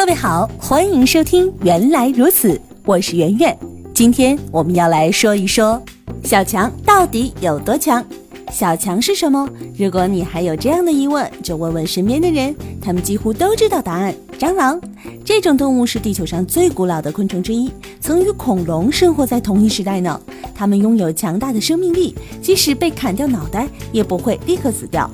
各位好，欢迎收听《原来如此》，我是圆圆。今天我们要来说一说小强到底有多强。小强是什么？如果你还有这样的疑问，就问问身边的人，他们几乎都知道答案。蟑螂这种动物是地球上最古老的昆虫之一，曾与恐龙生活在同一时代呢。它们拥有强大的生命力，即使被砍掉脑袋，也不会立刻死掉。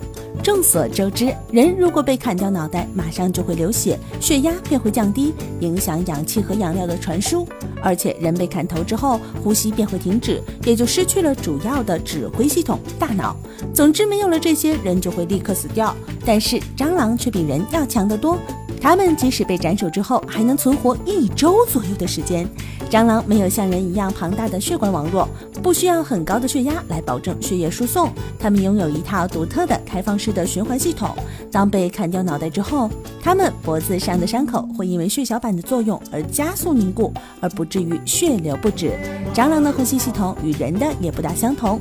众所周知，人如果被砍掉脑袋，马上就会流血，血压便会降低，影响氧气和养料的传输。而且，人被砍头之后，呼吸便会停止，也就失去了主要的指挥系统——大脑。总之，没有了这些，人就会立刻死掉。但是，蟑螂却比人要强得多。它们即使被斩首之后，还能存活一周左右的时间。蟑螂没有像人一样庞大的血管网络，不需要很高的血压来保证血液输送。它们拥有一套独特的开放式的循环系统。当被砍掉脑袋之后，它们脖子上的伤口会因为血小板的作用而加速凝固，而不至于血流不止。蟑螂的呼吸系统与人的也不大相同，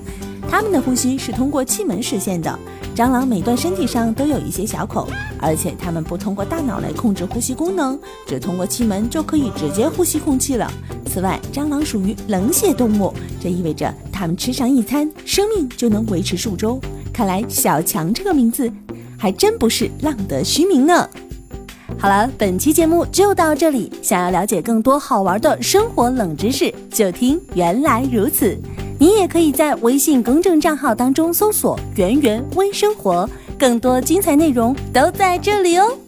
它们的呼吸是通过气门实现的。蟑螂每段身体上都有一些小孔，而且它们不通过大脑来控制呼吸功能，只通过气门就可以直接呼吸空气了。此外，蟑螂属于冷血动物，这意味着它们吃上一餐，生命就能维持数周。看来小强这个名字还真不是浪得虚名呢。好了，本期节目就到这里。想要了解更多好玩的生活冷知识，就听原来如此。你也可以在微信公众账号当中搜索“圆圆微生活”，更多精彩内容都在这里哦。